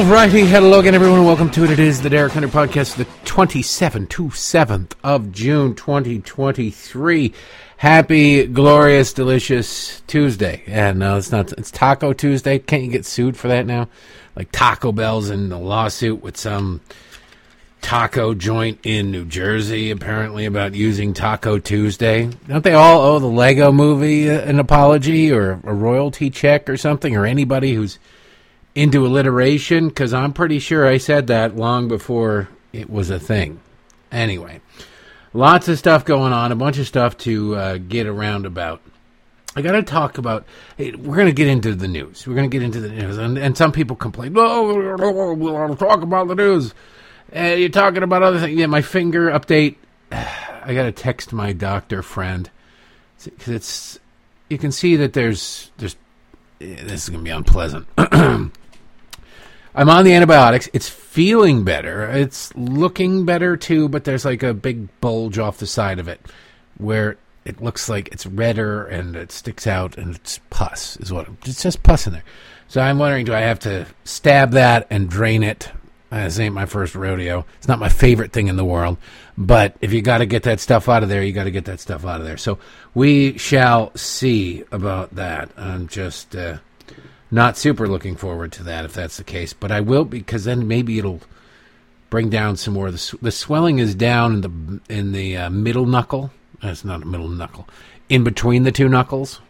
Alrighty, hello again, everyone. Welcome to it. It is the Derek Hunter Podcast, the 27th to 7th of June, 2023. Happy, glorious, delicious Tuesday. And no, it's not, it's Taco Tuesday. Can't you get sued for that now? Like Taco Bell's in the lawsuit with some taco joint in New Jersey, apparently, about using Taco Tuesday. Don't they all owe the Lego movie an apology or a royalty check or something, or anybody who's into alliteration? Because I'm pretty sure I said that long before it was a thing. Anyway, lots of stuff going on, a bunch of stuff to uh, get around about. I got to talk about. Hey, we're going to get into the news. We're going to get into the news, and, and some people complain. Oh, we'll talk about the news. Uh, you're talking about other things. Yeah, my finger update. I got to text my doctor friend because it's. You can see that there's there's. This is going to be unpleasant. I'm on the antibiotics. It's feeling better. It's looking better too, but there's like a big bulge off the side of it where it looks like it's redder and it sticks out and it's pus is what it's just pus in there. So I'm wondering, do I have to stab that and drain it? This ain't my first rodeo. It's not my favorite thing in the world, but if you got to get that stuff out of there, you got to get that stuff out of there. So we shall see about that. I'm just. Uh, not super looking forward to that if that's the case, but I will because then maybe it'll bring down some more. The, the swelling is down in the in the uh, middle knuckle. That's not a middle knuckle. In between the two knuckles.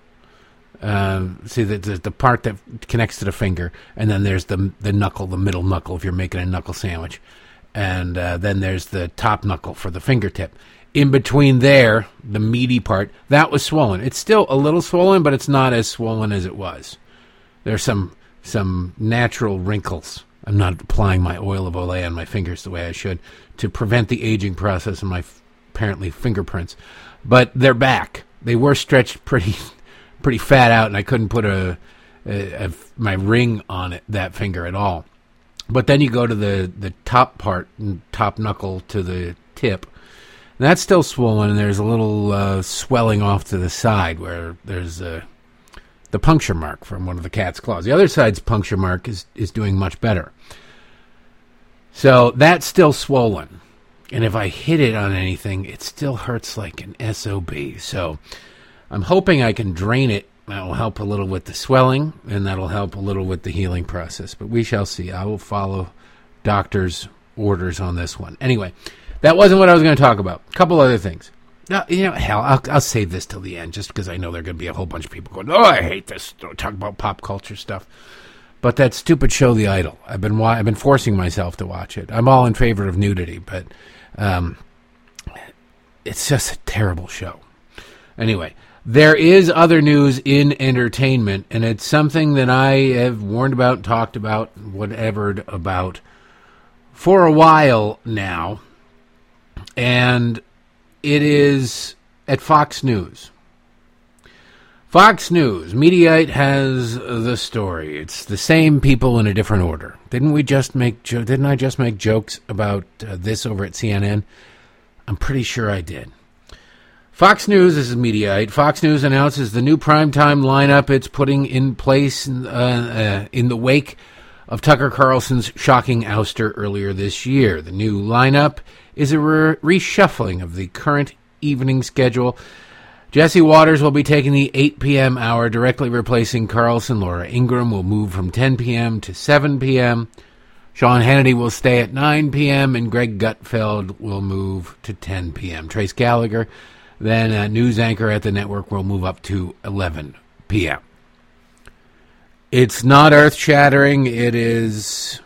Uh, see the, the, the part that connects to the finger, and then there's the the knuckle, the middle knuckle, if you're making a knuckle sandwich, and uh, then there's the top knuckle for the fingertip. In between there, the meaty part that was swollen. It's still a little swollen, but it's not as swollen as it was. There's some some natural wrinkles. I'm not applying my oil of Olay on my fingers the way I should to prevent the aging process in my f- apparently fingerprints, but they're back. They were stretched pretty pretty fat out, and I couldn't put a, a, a my ring on it that finger at all. But then you go to the the top part, top knuckle to the tip. And that's still swollen, and there's a little uh, swelling off to the side where there's a the puncture mark from one of the cat's claws. The other side's puncture mark is, is doing much better. So that's still swollen. And if I hit it on anything, it still hurts like an SOB. So I'm hoping I can drain it. That will help a little with the swelling, and that'll help a little with the healing process. But we shall see. I will follow doctor's orders on this one. Anyway, that wasn't what I was going to talk about. A couple other things. No, you know, hell, I'll, I'll save this till the end just because I know there are going to be a whole bunch of people going, oh, I hate this. Don't talk about pop culture stuff. But that stupid show, The Idol, I've been I've been forcing myself to watch it. I'm all in favor of nudity, but um, it's just a terrible show. Anyway, there is other news in entertainment, and it's something that I have warned about, talked about, whatever about for a while now. And it is at Fox News. Fox News, Mediaite has the story. It's the same people in a different order. Didn't we just make jo- didn't I just make jokes about uh, this over at CNN? I'm pretty sure I did. Fox News this is Mediaite. Fox News announces the new primetime lineup it's putting in place in, uh, uh, in the wake of Tucker Carlson's shocking ouster earlier this year. The new lineup is a re- reshuffling of the current evening schedule. Jesse Watters will be taking the 8 p.m. hour, directly replacing Carlson. Laura Ingraham will move from 10 p.m. to 7 p.m. Sean Hannity will stay at 9 p.m., and Greg Gutfeld will move to 10 p.m. Trace Gallagher, then a news anchor at the network, will move up to 11 p.m. It's not earth shattering. It is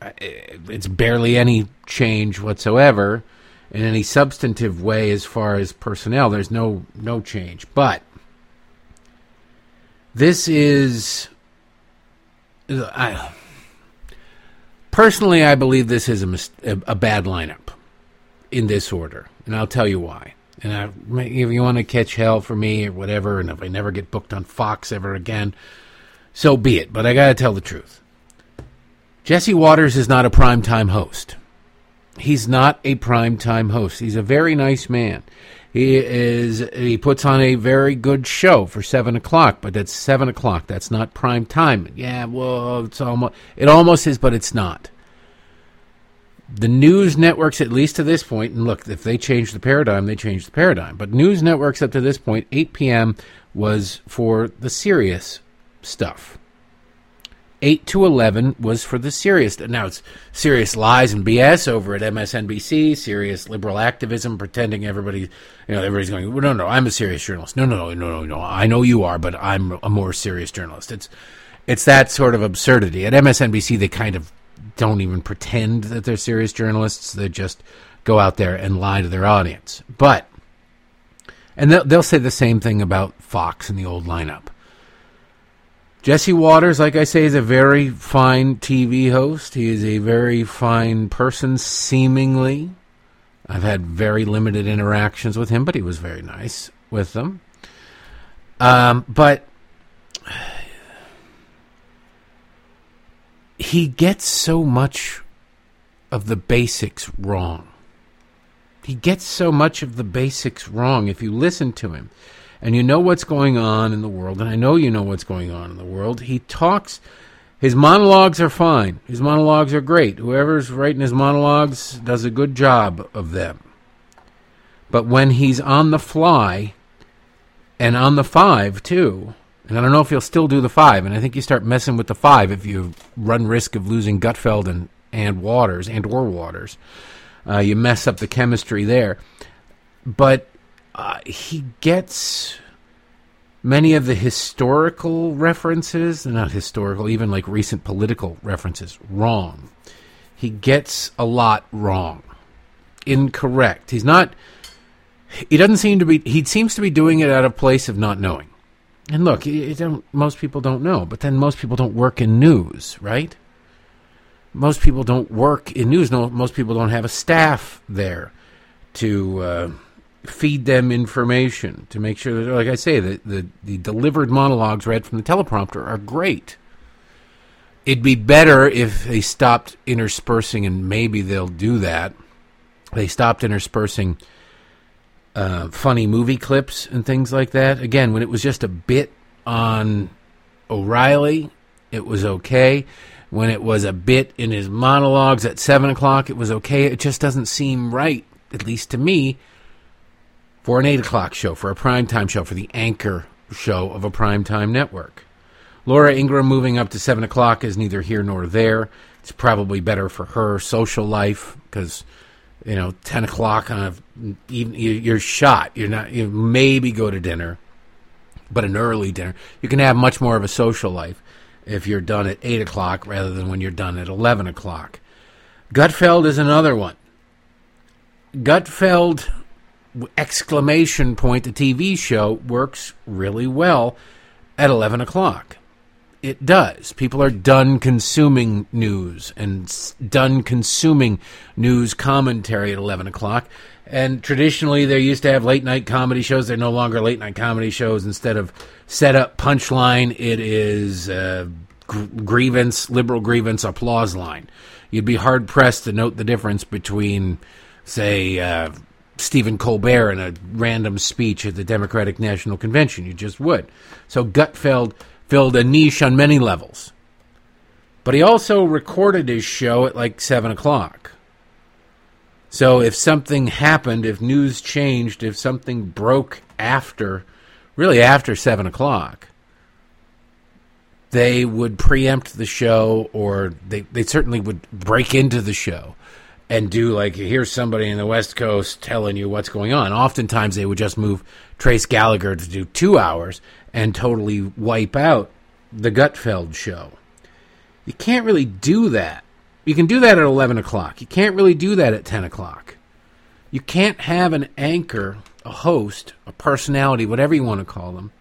uh, it's barely any change whatsoever in any substantive way as far as personnel. There's no no change, but this is. I, personally, I believe this is a, a bad lineup in this order, and I'll tell you why. And I, if you want to catch hell for me or whatever, and if I never get booked on Fox ever again, so be it. But I got to tell the truth Jesse Watters is not a primetime host. He's not a prime time host. He's a very nice man. He is. He puts on a very good show for seven o'clock, but that's seven o'clock. That's not prime time. Yeah, well, it's almost. It almost is, but it's not. The news networks, at least to this point, and look, if they change the paradigm, they change the paradigm. But news networks up to this point, 8 p.m. was for the serious stuff. 8 to 11 was for the serious. Now it's serious lies and BS over at MSNBC, serious liberal activism, pretending everybody, you know, everybody's going, well, no, no, I'm a serious journalist. No, no, no, no, no, no. I know you are, but I'm a more serious journalist. It's, it's that sort of absurdity. At MSNBC, they kind of don't even pretend that they're serious journalists. They just go out there and lie to their audience. But, and they'll, they'll say the same thing about Fox and the old lineup. Jesse Watters, like I say, is a very fine TV host. He is a very fine person, seemingly. I've had very limited interactions with him, but he was very nice with them. Um, but he gets so much of the basics wrong. He gets so much of the basics wrong if you listen to him and you know what's going on in the world, and I know you know what's going on in the world. He talks. His monologues are fine. His monologues are great. Whoever's writing his monologues does a good job of them. But when he's on the fly, and on the five too, and I don't know if he'll still do the five, and I think you start messing with the five if you run risk of losing Gutfeld and, and Watters and or Watters. Uh, you mess up the chemistry there. But uh, he gets many of the historical references, not historical, even like recent political references, wrong. He gets a lot wrong, incorrect. He's not. He doesn't seem to be. He seems to be doing it out of place of not knowing. And look, most people don't know, but then most people don't work in news, right? Most people don't work in news. No, most people don't have a staff there to uh, feed them information to make sure that, like I say, the, the, the delivered monologues read from the teleprompter are great. It'd be better if they stopped interspersing, and maybe they'll do that. They stopped interspersing uh, funny movie clips and things like that. Again, when it was just a bit on O'Reilly, it was okay. When it was a bit in his monologues at 7 o'clock, it was okay. It just doesn't seem right, at least to me, for an 8 o'clock show, for a primetime show, for the anchor show of a primetime network. Laura Ingraham moving up to 7 o'clock is neither here nor there. It's probably better for her social life because, you know, 10 o'clock on a, you're shot. You're not, you maybe go to dinner, but an early dinner. You can have much more of a social life if you're done at 8 o'clock rather than when you're done at 11 o'clock. Gutfeld is another one. Gutfeld exclamation point, the TV show works really well at 11 o'clock. It does. People are done consuming news and done consuming news commentary at 11 o'clock. And traditionally, they used to have late night comedy shows. They're no longer late night comedy shows. Instead of set up punchline, it is uh, grievance, liberal grievance, applause line. You'd be hard pressed to note the difference between, say, uh, Stephen Colbert in a random speech at the Democratic National Convention. You just would. So Gutfeld filled a niche on many levels. But he also recorded his show at like 7 o'clock. So if something happened, if news changed, if something broke after, really after 7 o'clock, they would preempt the show or they, they certainly would break into the show and do like here's somebody in the West Coast telling you what's going on. Oftentimes they would just move Trace Gallagher to do two hours and totally wipe out the Gutfeld show. You can't really do that. You can do that at eleven o'clock. You can't really do that at ten o'clock. You can't have an anchor, a host, a personality, whatever you want to call them,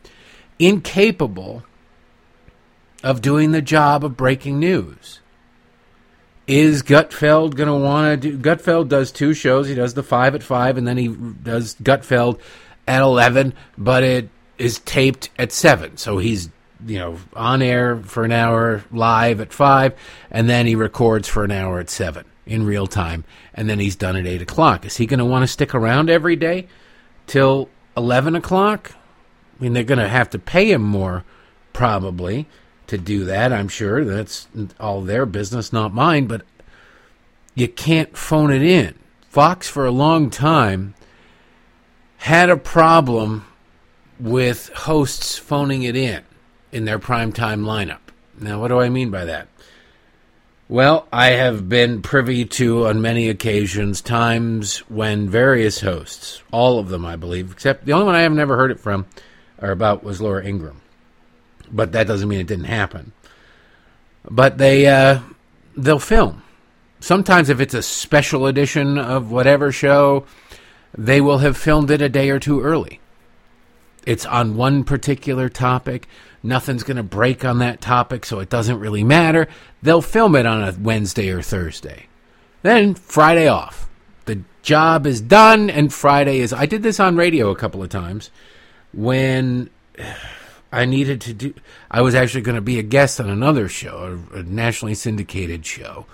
incapable of doing the job of breaking news is Gutfeld going to want to do? Gutfeld does two shows. He does the five at five, and then he does Gutfeld at eleven. But it is taped at seven, so he's you know, on air for an hour live at five, and then he records for an hour at seven in real time, and then he's done at eight o'clock. Is he going to want to stick around every day till eleven o'clock? I mean, they're going to have to pay him more, probably, to do that. I'm sure that's all their business, not mine. But you can't phone it in. Fox, for a long time, had a problem with hosts phoning it in in their primetime lineup. Now, what do I mean by that? Well, I have been privy to, on many occasions, times when various hosts, all of them, I believe, except the only one I have never heard it from or about was Laura Ingraham. But that doesn't mean it didn't happen. But they uh, they'll film. Sometimes, if it's a special edition of whatever show, they will have filmed it a day or two early. It's on one particular topic. Nothing's going to break on that topic, so it doesn't really matter. They'll film it on a Wednesday or Thursday. Then Friday off. The job is done, and Friday is. I did this on radio a couple of times when I needed to do. I was actually going to be a guest on another show, a, a nationally syndicated show.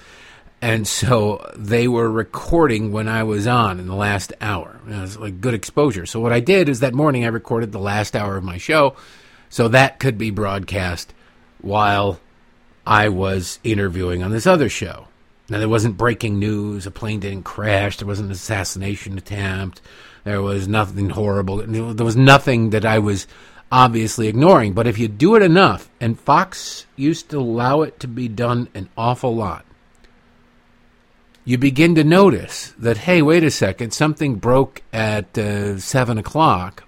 And so they were recording when I was on in the last hour. It was like good exposure. So what I did is that morning I recorded the last hour of my show so that could be broadcast while I was interviewing on this other show. Now, there wasn't breaking news, a plane didn't crash, there wasn't an assassination attempt, there was nothing horrible, there was nothing that I was obviously ignoring. But if you do it enough, and Fox used to allow it to be done an awful lot, you begin to notice that, hey, wait a second, something broke at uh, 7 o'clock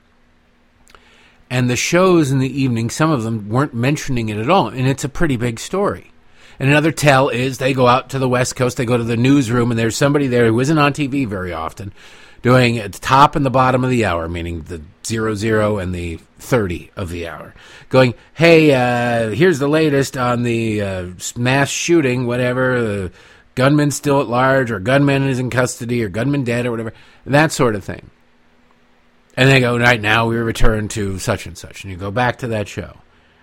and the shows in the evening, some of them weren't mentioning it at all. And it's a pretty big story. And another tell is they go out to the West Coast, they go to the newsroom, and there's somebody there who isn't on TV very often, doing at the top and the bottom of the hour, meaning the zero zero and the thirty of the hour, going, "Hey, uh, here's the latest on the uh, mass shooting, whatever. The gunman still at large, or gunman is in custody, or gunman dead, or whatever. That sort of thing." And they go, right now we return to such and such. And you go back to that show.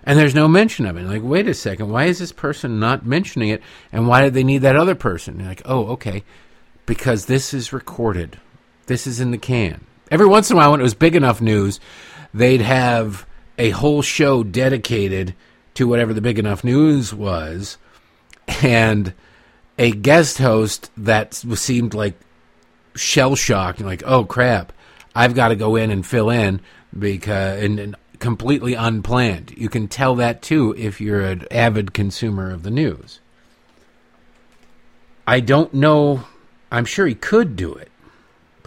And there's no mention of it. like, wait a second, why is this person not mentioning it? And why did they need that other person? And you're like, oh, okay. Because this is recorded. This is in the can. Every once in a while, when it was big enough news, they'd have a whole show dedicated to whatever the big enough news was. And a guest host that seemed like shell shocked, like, oh crap I've got to go in and fill in because and, and completely unplanned. You can tell that too if you're an avid consumer of the news. I don't know. I'm sure he could do it,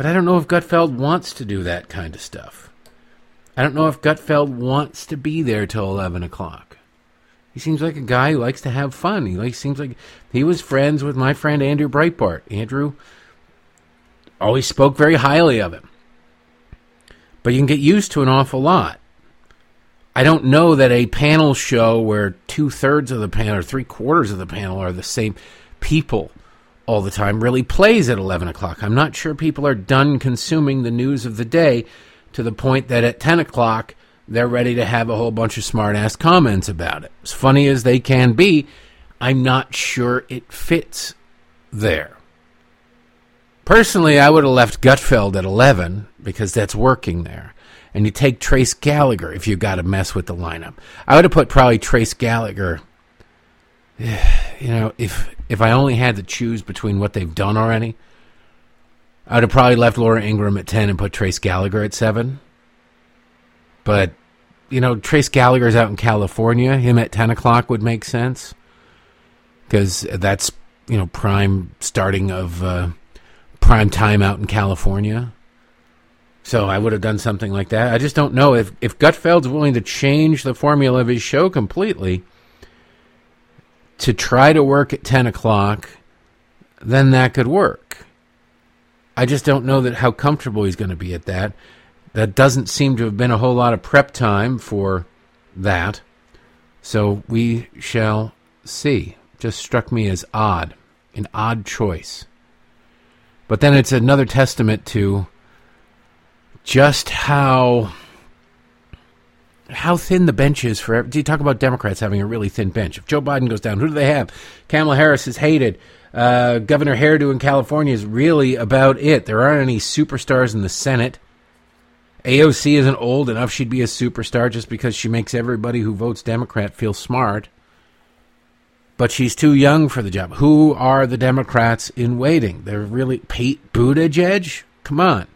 but I don't know if Gutfeld wants to do that kind of stuff. I don't know if Gutfeld wants to be there till eleven o'clock. He seems like a guy who likes to have fun. He like seems like he was friends with my friend Andrew Breitbart. Andrew always spoke very highly of him but you can get used to an awful lot. I don't know that a panel show where two thirds of the panel or three quarters of the panel are the same people all the time really plays at 11 o'clock. I'm not sure people are done consuming the news of the day to the point that at 10 o'clock they're ready to have a whole bunch of smart ass comments about it. As funny as they can be, I'm not sure it fits there. Personally, I would have left Gutfeld at 11 because that's working there. And you take Trace Gallagher if you got to mess with the lineup. I would have put probably Trace Gallagher. You know, if if I only had to choose between what they've done already, I would have probably left Laura Ingraham at 10 and put Trace Gallagher at 7. But, you know, Trace Gallagher's out in California. Him at 10 o'clock would make sense. Because that's, you know, prime starting of uh, prime time out in California. So I would have done something like that. I just don't know if if Gutfeld's willing to change the formula of his show completely to try to work at ten o'clock, then that could work. I just don't know that how comfortable he's going to be at that. That doesn't seem to have been a whole lot of prep time for that. So we shall see. Just struck me as odd, an odd choice. But then it's another testament to just how how thin the bench is for. Do you talk about Democrats having a really thin bench? If Joe Biden goes down, who do they have? Kamala Harris is hated. Uh, Governor Hairdo in California is really about it. There aren't any superstars in the Senate. AOC isn't old enough she'd be a superstar just because she makes everybody who votes Democrat feel smart. But she's too young for the job. Who are the Democrats in waiting? They're really Pete Buttigieg? Come on.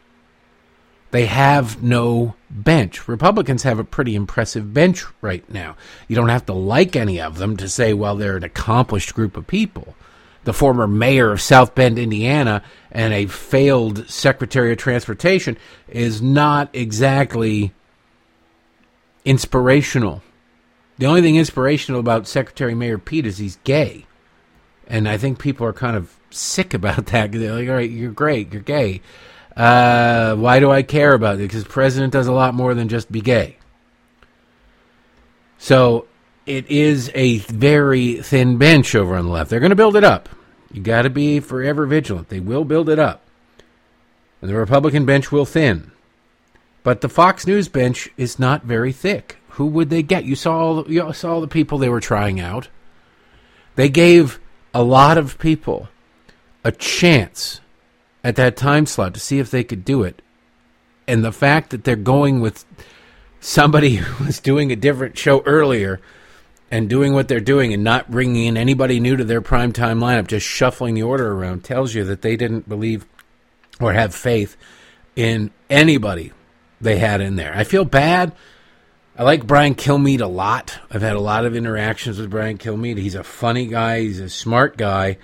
They have no bench. Republicans have a pretty impressive bench right now. You don't have to like any of them to say, well, they're an accomplished group of people the former mayor of South Bend, Indiana, and a failed Secretary of Transportation, is not exactly inspirational. The only thing inspirational about Secretary Mayor Pete is he's gay. And I think people are kind of sick about that. They're like, all right, you're great, you're gay. Uh, why do I care about it? Because the president does a lot more than just be gay. So it is a very thin bench over on the left. They're going to build it up. You got to be forever vigilant. They will build it up. And the Republican bench will thin. But the Fox News bench is not very thick. Who would they get? You saw all, you saw all the people they were trying out. They gave a lot of people a chance at that time slot to see if they could do it. And the fact that they're going with somebody who was doing a different show earlier and doing what they're doing and not bringing in anybody new to their primetime lineup, just shuffling the order around, tells you that they didn't believe or have faith in anybody they had in there. I feel bad. I like Brian Kilmeade a lot. I've had a lot of interactions with Brian Kilmeade. He's a funny guy. He's a smart guy.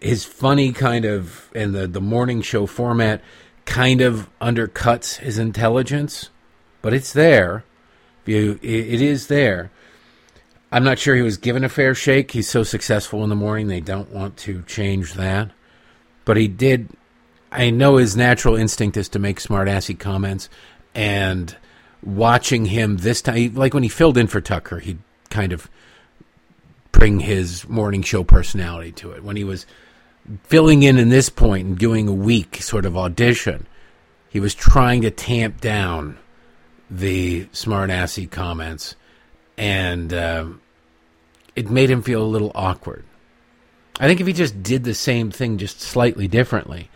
He, his funny kind of and the the morning show format kind of undercuts his intelligence, but it's there. You, it, is there. I'm not sure he was given a fair shake. He's so successful in the morning, they don't want to change that. But he did. I know his natural instinct is to make smartassy comments, and watching him this time, like when he filled in for Tucker, he'd kind of bring his morning show personality to it. When he was filling in in this point and doing a week sort of audition, he was trying to tamp down the smartassy comments and um, it made him feel a little awkward. I think if he just did the same thing just slightly differently,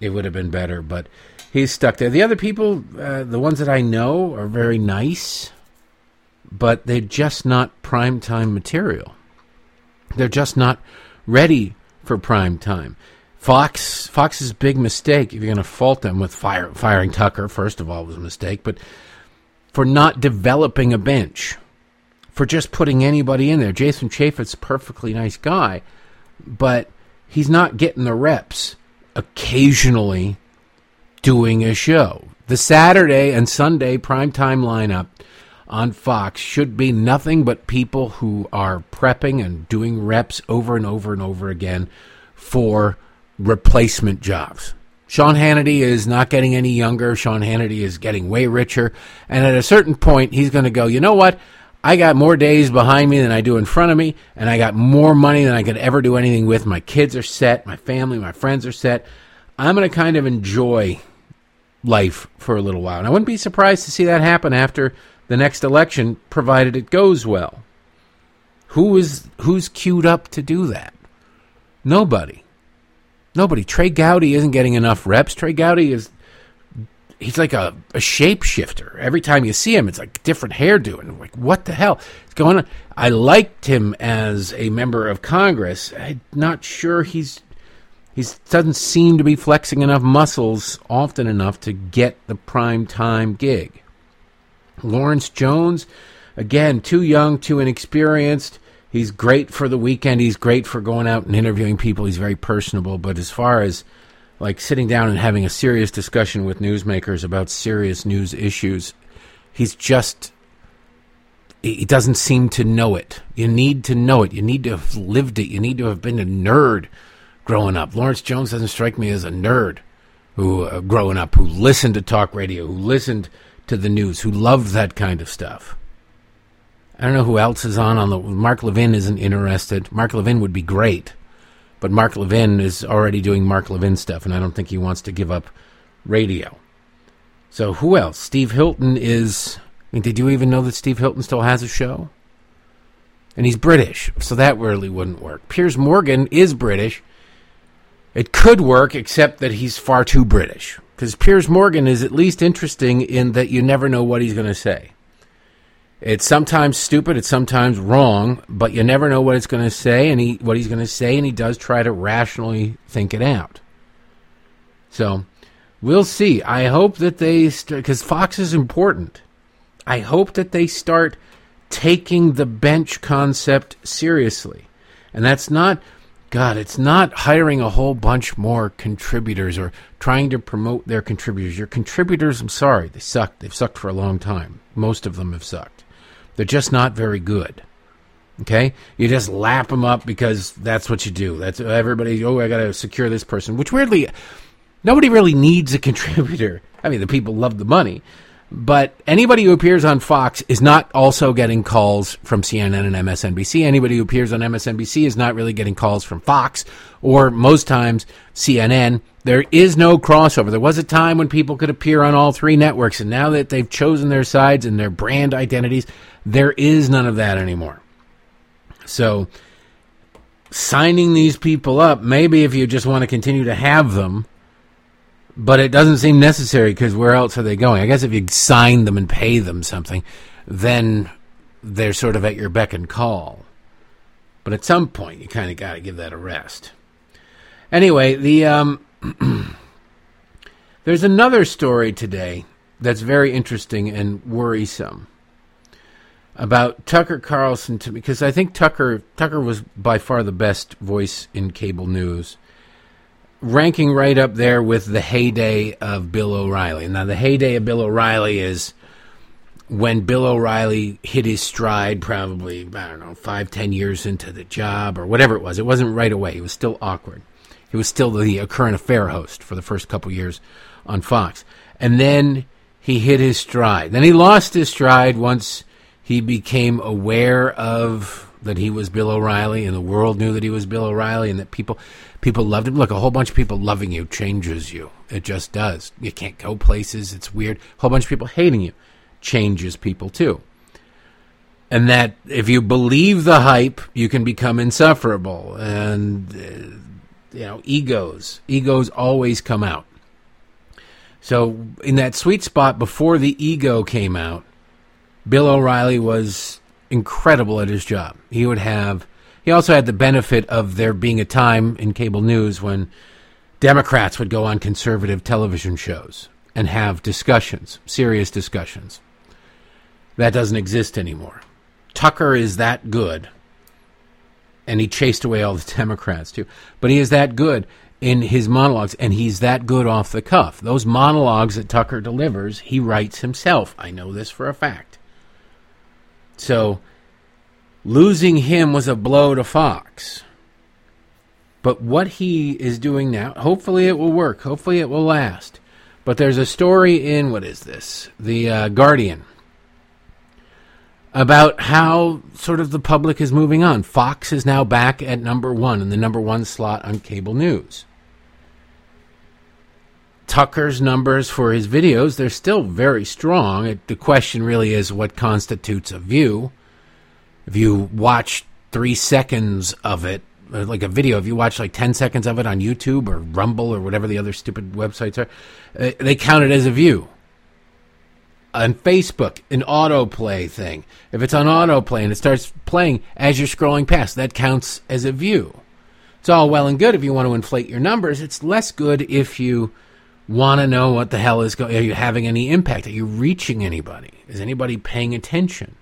it would have been better. But he's stuck there. The other people, uh, the ones that I know, are very nice, but they're just not primetime material. They're just not ready for prime time. Fox Fox's big mistake, if you're going to fault them with fire, firing Tucker, first of all, was a mistake, but for not developing a bench for just putting anybody in there. Jason Chaffetz's a perfectly nice guy, but he's not getting the reps occasionally doing a show. The Saturday and Sunday primetime lineup on Fox should be nothing but people who are prepping and doing reps over and over and over again for replacement jobs. Sean Hannity is not getting any younger. Sean Hannity is getting way richer. And at a certain point, he's going to go, you know what? I got more days behind me than I do in front of me, and I got more money than I could ever do anything with. My kids are set, my family, my friends are set. I'm going to kind of enjoy life for a little while. And I wouldn't be surprised to see that happen after the next election, provided it goes well. Who is who's queued up to do that? Nobody. Nobody. Trey Gowdy isn't getting enough reps. Trey Gowdy is he's like a, a shapeshifter. Every time you see him, it's like different hairdo. And like, what the hell is going on? I liked him as a member of Congress. I'm not sure he's he doesn't seem to be flexing enough muscles often enough to get the prime time gig. Lawrence Jones, again, too young, too inexperienced. He's great for the weekend. He's great for going out and interviewing people. He's very personable. But as far as like sitting down and having a serious discussion with newsmakers about serious news issues. He's just he doesn't seem to know it. You need to know it. You need to have lived it. You need to have been a nerd growing up. Lawrence Jones doesn't strike me as a nerd who uh, growing up who listened to talk radio, who listened to the news, who loved that kind of stuff. I don't know who else is on on the Mark Levin isn't interested. Mark Levin would be great. But Mark Levin is already doing Mark Levin stuff, and I don't think he wants to give up radio. So who else? Steve Hilton is mean, did you even know that Steve Hilton still has a show? And he's British, so that really wouldn't work. Piers Morgan is British. It could work, except that he's far too British. Because Piers Morgan is at least interesting in that you never know what he's going to say. It's sometimes stupid, it's sometimes wrong, but you never know what it's going to say and he what he's going to say, and he does try to rationally think it out. So we'll see. I hope that they because Fox is important. I hope that they start taking the bench concept seriously, and that's not. God, it's not hiring a whole bunch more contributors or trying to promote their contributors. Your contributors, I'm sorry, they suck. They've sucked for a long time. Most of them have sucked. They're just not very good. Okay, you just lap them up because that's what you do. That's everybody. Oh, I got to secure this person. Which weirdly, nobody really needs a contributor. I mean, the people love the money, but anybody who appears on Fox is not also getting calls from CNN and MSNBC. Anybody who appears on MSNBC is not really getting calls from Fox or most times CNN. There is no crossover. There was a time when people could appear on all three networks, and now that they've chosen their sides and their brand identities, there is none of that anymore. So, signing these people up, maybe if you just want to continue to have them, but it doesn't seem necessary because where else are they going? I guess if you sign them and pay them something, then they're sort of at your beck and call. But at some point, you kind of got to give that a rest. Anyway, the um, there's another story today that's very interesting and worrisome about Tucker Carlson to because I think Tucker Tucker was by far the best voice in cable news, ranking right up there with the heyday of Bill O'Reilly. Now the heyday of Bill O'Reilly is when Bill O'Reilly hit his stride, probably I don't know five ten years into the job or whatever it was. It wasn't right away. It was still awkward. He was still the current affair host for the first couple years on Fox, and then he hit his stride. Then he lost his stride once he became aware of that he was Bill O'Reilly, and the world knew that he was Bill O'Reilly, and that people people loved him. Look, a whole bunch of people loving you changes you. It just does. You can't go places. It's weird. A whole bunch of people hating you changes people too. And that if you believe the hype, you can become insufferable. And uh, you know, egos, egos always come out. So in that sweet spot before the ego came out, Bill O'Reilly was incredible at his job. He would have, he also had the benefit of there being a time in cable news when Democrats would go on conservative television shows and have discussions, serious discussions. That doesn't exist anymore. Tucker is that good, and he chased away all the Democrats too. But he is that good in his monologues, and he's that good off the cuff. Those monologues that Tucker delivers, he writes himself. I know this for a fact. So losing him was a blow to Fox. But what he is doing now, hopefully it will work. Hopefully it will last. But there's a story in, what is this? The uh, Guardian. About how sort of the public is moving on. Fox is now back at number one in the number one slot on cable news. Tucker's numbers for his videos, they're still very strong. It, the question really is what constitutes a view. If you watch three seconds of it, like a video, if you watch like 10 seconds of it on YouTube or Rumble or whatever the other stupid websites are, uh, they count it as a view. On Facebook, an autoplay thing. If it's on autoplay and it starts playing as you're scrolling past, that counts as a view. It's all well and good if you want to inflate your numbers. It's less good if you want to know what the hell is going. Are you having any impact? Are you reaching anybody? Is anybody paying attention?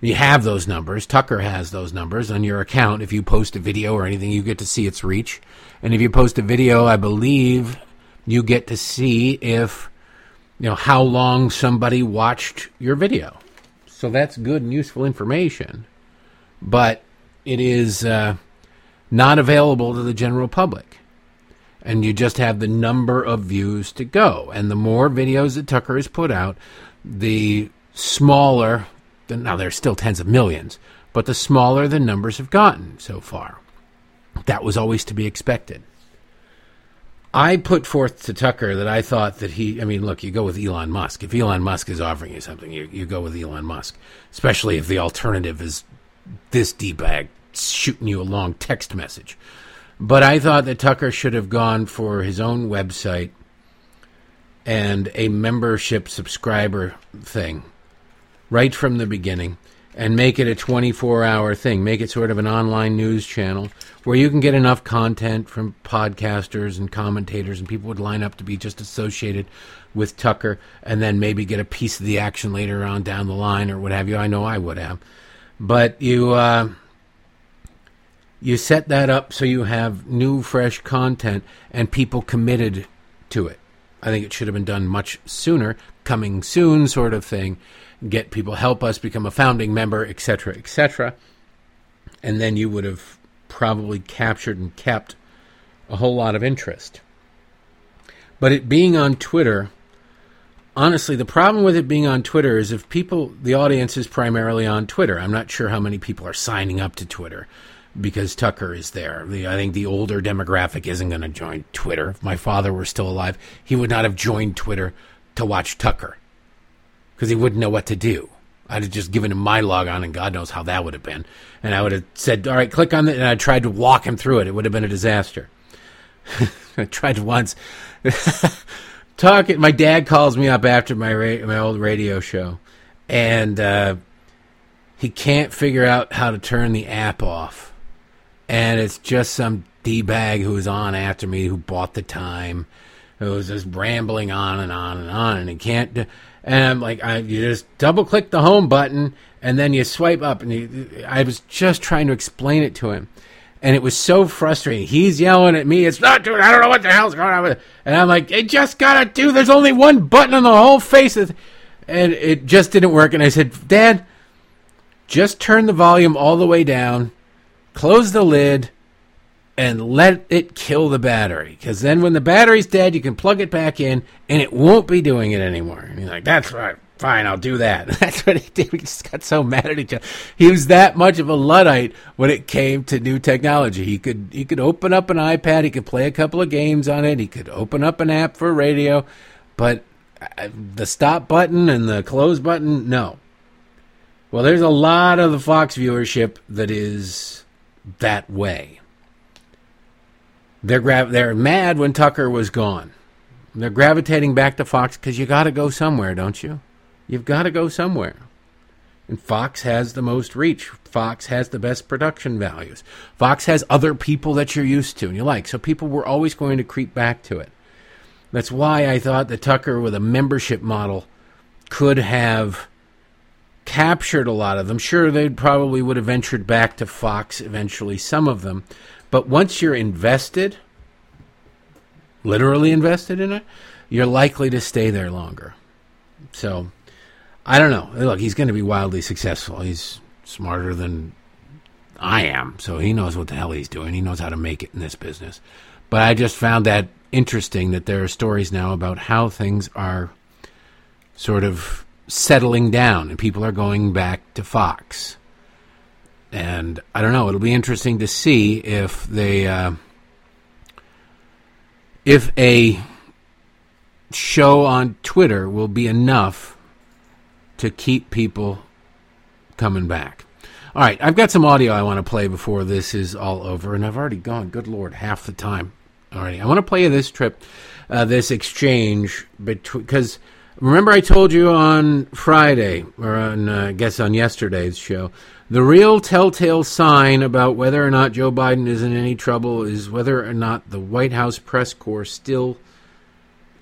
You have those numbers. Tucker has those numbers on your account. If you post a video or anything, you get to see its reach. And if you post a video, I believe you get to see if you know how long somebody watched your video. So that's good and useful information, but it is uh, not available to the general public and you just have the number of views to go. And the more videos that Tucker has put out, the smaller, now there's still tens of millions, but the smaller the numbers have gotten so far. That was always to be expected. I put forth to Tucker that I thought that he, I mean, look, you go with Elon Musk. If Elon Musk is offering you something, you, you go with Elon Musk, especially if the alternative is this D bag shooting you a long text message. But I thought that Tucker should have gone for his own website and a membership subscriber thing right from the beginning and make it a 24 hour thing. Make it sort of an online news channel where you can get enough content from podcasters and commentators, and people would line up to be just associated with Tucker and then maybe get a piece of the action later on down the line or what have you. I know I would have. But you. Uh, you set that up so you have new, fresh content and people committed to it. I think it should have been done much sooner, coming soon sort of thing. Get people help us become a founding member, etc., etc. And then you would have probably captured and kept a whole lot of interest. But it being on Twitter, honestly, the problem with it being on Twitter is if people, the audience is primarily on Twitter. I'm not sure how many people are signing up to Twitter because Tucker is there. I think the older demographic isn't going to join Twitter. If my father were still alive, he would not have joined Twitter to watch Tucker because he wouldn't know what to do. I'd have just given him my log on, and God knows how that would have been. And I would have said, "All right, click on it," and I tried to walk him through it. It would have been a disaster. I tried once. Talking, my dad calls me up after my ra- my old radio show, and uh, he can't figure out how to turn the app off and it's just some d bag who was on after me who bought the time, who was just rambling on and on and on, and he can't. Do, and I'm like, I, you just double click the home button and then you swipe up, and he, I was just trying to explain it to him. And it was so frustrating. He's yelling at me, it's not doing, I don't know what the hell's going on with it. And I'm like, it just gotta do, there's only one button on the whole face. And it just didn't work. And I said, Dad, just turn the volume all the way down close the lid, and let it kill the battery. Because then when the battery's dead, you can plug it back in, and it won't be doing it anymore. And he's like, that's right. Fine, I'll do that. That's what he did. We just got so mad at each other. He was that much of a luddite when it came to new technology. He could he could open up an iPad. He could play a couple of games on it. He could open up an app for radio, but uh, the stop button and the close button, no. Well, there's a lot of the Fox viewership that is that way. They're gra- they're mad when Tucker was gone. They're gravitating back to Fox because you got to go somewhere, don't you? You've got to go somewhere. And Fox has the most reach. Fox has the best production values. Fox has other people that you're used to and you like. So people were always going to creep back to it. That's why I thought that Tucker with a membership model could have captured a lot of them. Sure, they probably would have ventured back to Fox eventually, some of them. But once you're invested, literally invested in it, you're likely to stay there longer. So, I don't know. Look, he's going to be wildly successful. He's smarter than I am, so he knows what the hell he's doing. He knows how to make it in this business. But I just found that interesting that there are stories now about how things are sort of settling down and people are going back to Fox. And I don't know, it'll be interesting to see if they uh, if a show on Twitter will be enough to keep people coming back. All right, I've got some audio I want to play before this is all over, and I've already gone, good lord, half the time All right, I want to play this trip, uh, this exchange because Remember, I told you on Friday, or on, uh, I guess on yesterday's show, the real telltale sign about whether or not Joe Biden is in any trouble is whether or not the White House press corps still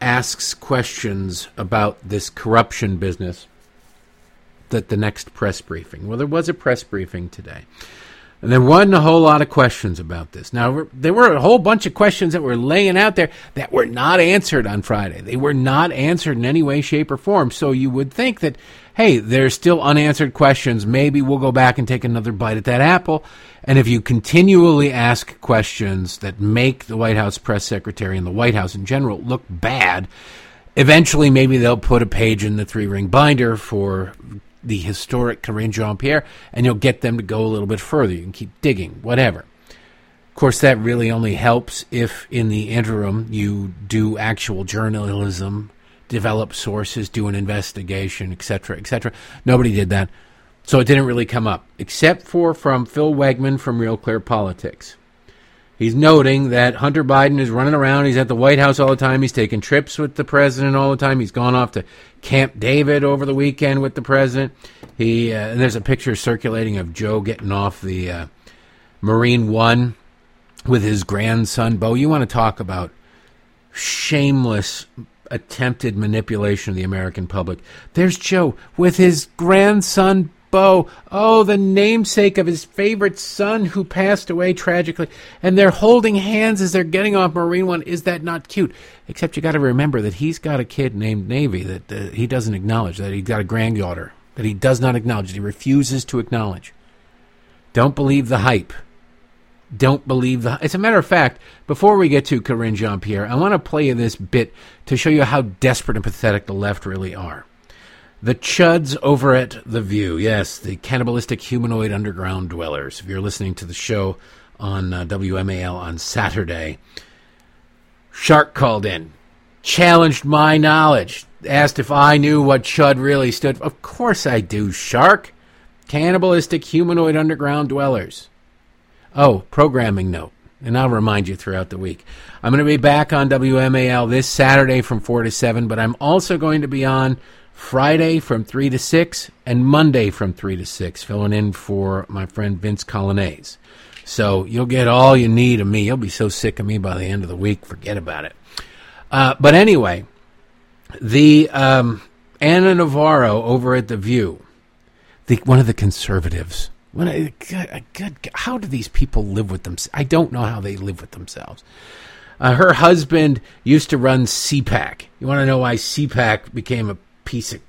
asks questions about this corruption business. That the next press briefing. Well, there was a press briefing today. And there wasn't a whole lot of questions about this. Now, there were a whole bunch of questions that were laying out there that were not answered on Friday. They were not answered in any way, shape, or form. So you would think that, hey, there's still unanswered questions. Maybe we'll go back and take another bite at that apple. And if you continually ask questions that make the White House press secretary and the White House in general look bad, eventually maybe they'll put a page in the three ring binder for the historic Karine Jean Pierre, and you'll get them to go a little bit further. You can keep digging, whatever. Of course, that really only helps if, in the interim, you do actual journalism, develop sources, do an investigation, etc., etc. Nobody did that. So it didn't really come up, except for from Phil Wegmann from Real Clear Politics. He's noting that Hunter Biden is running around. He's at the White House all the time. He's taking trips with the president all the time. He's gone off to Camp David over the weekend with the president. He uh, and there's a picture circulating of Joe getting off the uh, Marine One with his grandson Beau. You want to talk about shameless attempted manipulation of the American public? There's Joe with his grandson Beau, oh, the namesake of his favorite son who passed away tragically, and they're holding hands as they're getting off Marine One. Is that not cute? Except you got to remember that he's got a kid named Navy that uh, he doesn't acknowledge, that he's got a granddaughter that he does not acknowledge, that he refuses to acknowledge. Don't believe the hype. Don't believe the. As a matter of fact, before we get to Karine Jean Pierre, I want to play you this bit to show you how desperate and pathetic the left really are. The Chuds over at The View. Yes, the cannibalistic humanoid underground dwellers. If you're listening to the show on uh, WMAL on Saturday, Shark called in, challenged my knowledge, asked if I knew what Chud really stood for. Of course I do, Shark. Cannibalistic humanoid underground dwellers. Oh, programming note. And I'll remind you throughout the week. I'm going to be back on WMAL this Saturday from 4 to 7, but I'm also going to be on Friday from 3 to 6, and Monday from 3 to 6, filling in for my friend Vince Coglianese. So you'll get all you need of me. You'll be so sick of me by the end of the week, forget about it. Uh, but anyway, the um, Ana Navarro over at The View, the, one of the conservatives. When I, God, God, how do these people live with themselves? I don't know how they live with themselves. Uh, her husband used to run CPAC. You want to know why CPAC became a piece of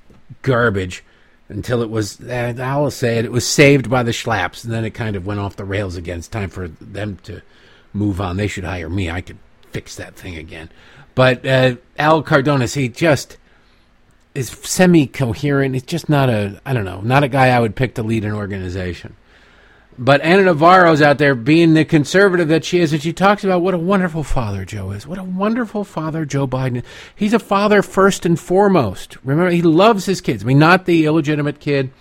garbage until it was, uh, I'll say it, it was saved by the Schlapps, and then it kind of went off the rails again. It's time for them to move on. They should hire me. I could fix that thing again. But uh, Al Cardenas, he just is semi coherent. He's just not a, I don't know, not a guy I would pick to lead an organization. But Ana Navarro's out there being the conservative that she is, and she talks about what a wonderful father Joe is. What a wonderful father Joe Biden is. He's a father first and foremost. Remember, he loves his kids. I mean, not the illegitimate kid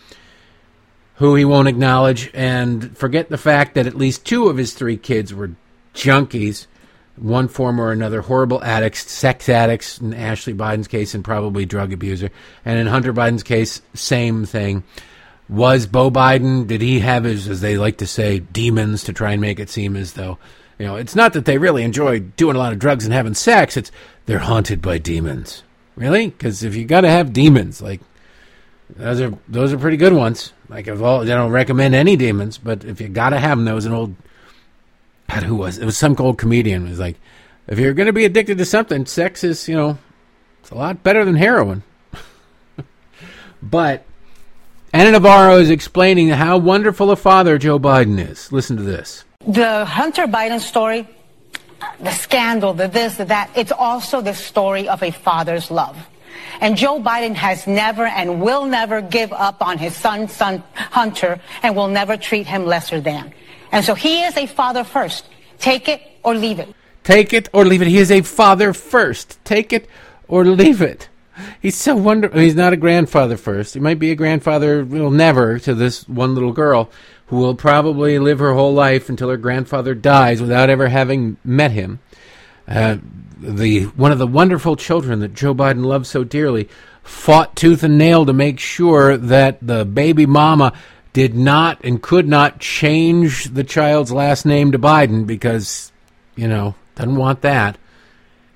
who he won't acknowledge, and forget the fact that at least two of his three kids were junkies, one form or another, horrible addicts, sex addicts in Ashley Biden's case, and probably drug abuser. And in Hunter Biden's case, same thing. Was Beau Biden, did he have his, as they like to say, demons to try and make it seem as though, you know, it's not that they really enjoy doing a lot of drugs and having sex, it's they're haunted by demons. Really? Because if you got to have demons, like, those are those are pretty good ones. Like, of all, I don't recommend any demons, but if you got to have them, there was an old, God, who was it? Was some old comedian was like, if you're going to be addicted to something, sex is, you know, it's a lot better than heroin. but Ana Navarro is explaining how wonderful a father Joe Biden is. Listen to this. The Hunter Biden story, the scandal, the this, the that, it's also the story of a father's love. And Joe Biden has never and will never give up on his son, son Hunter, and will never treat him lesser than. And so he is a father first. Take it or leave it. Take it or leave it. He is a father first. Take it or leave it. He's so wonderful. He's not a grandfather first. He might be a grandfather, well, never to this one little girl who will probably live her whole life until her grandfather dies without ever having met him. Uh, the one of the wonderful children that Joe Biden loves so dearly fought tooth and nail to make sure that the baby mama did not and could not change the child's last name to Biden because, you know, doesn't want that.